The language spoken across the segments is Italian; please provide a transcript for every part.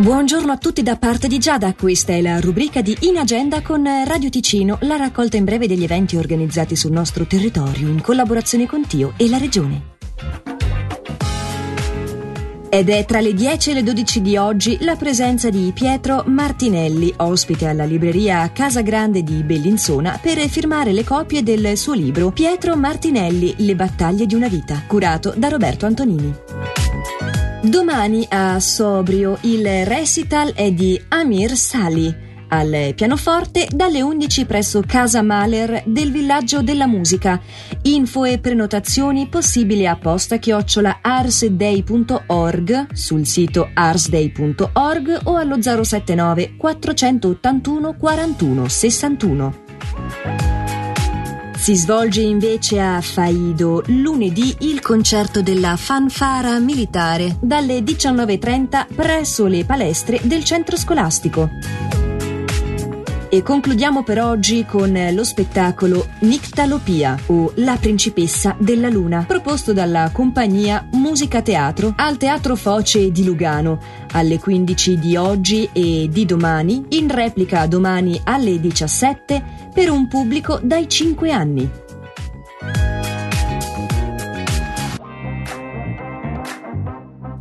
Buongiorno a tutti da parte di Giada, questa è la rubrica di In Agenda con Radio Ticino, la raccolta in breve degli eventi organizzati sul nostro territorio in collaborazione con Tio e la Regione. Ed è tra le 10 e le 12 di oggi la presenza di Pietro Martinelli, ospite alla libreria Casa Grande di Bellinzona, per firmare le copie del suo libro Pietro Martinelli, Le battaglie di una vita, curato da Roberto Antonini. Domani a Sobrio il recital è di Amir Sali al pianoforte dalle 11 presso Casa Mahler del Villaggio della Musica. Info e prenotazioni possibili a posta chiocciola arsday.org sul sito arsday.org o allo 079 481 41 61. Si svolge invece a Faido lunedì il concerto della fanfara militare dalle 19.30 presso le palestre del centro scolastico. E concludiamo per oggi con lo spettacolo Nictalopia o La principessa della luna, proposto dalla compagnia Musica Teatro al Teatro Foce di Lugano alle 15 di oggi e di domani, in replica domani alle 17 per un pubblico dai 5 anni.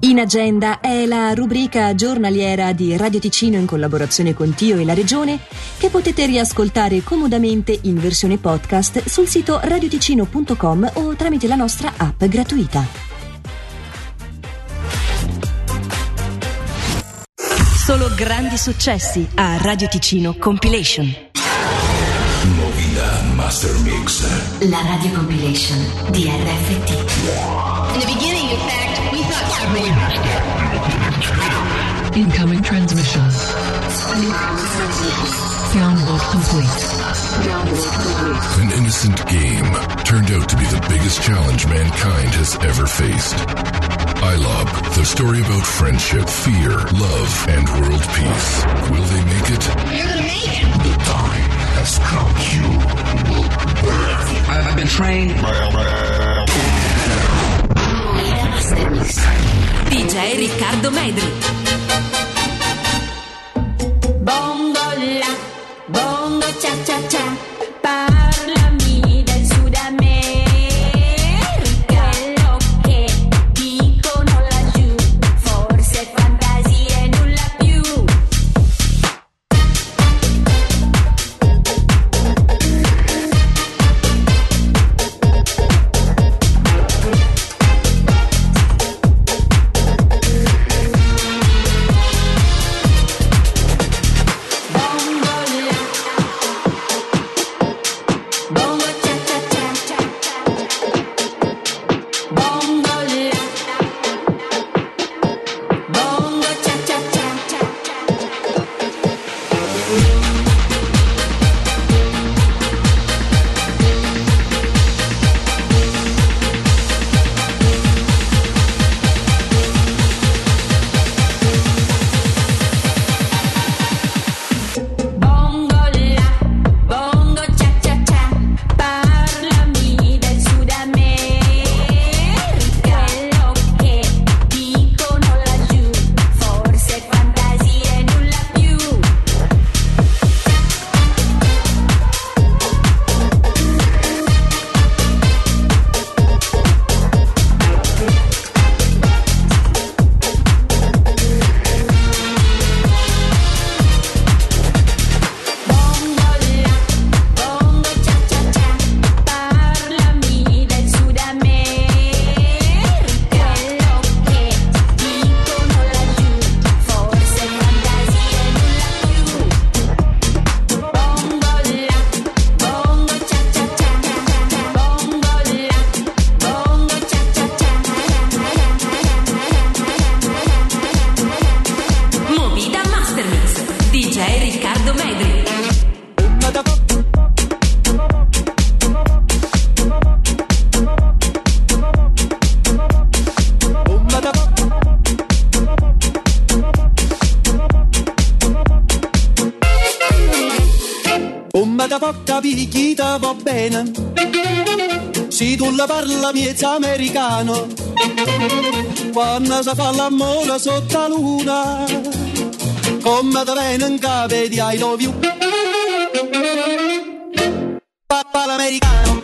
In agenda è la rubrica giornaliera di Radio Ticino in collaborazione con Tio e la Regione che potete riascoltare comodamente in versione podcast sul sito radioticino.com o tramite la nostra app gratuita. Solo grandi successi a Radio Ticino Compilation. Movida Master Mix. La radio compilation di RFT. In the beginning, in fact, we thought submarine. Incoming transmission. Download complete. An innocent game turned out to be the biggest challenge mankind has ever faced. iLob, the story about friendship, fear, love, and world peace. Will they make it? You're gonna make it. The time has come. You will burn. I've been trained. DJ Riccardo Medri. Bongo la, bongo cha cha cha, Da porta picchita va bene. Se tu la parla miezza americano. Quando si fa l'amore sotto la luna come da venen cave di I love you. Papà l'americano,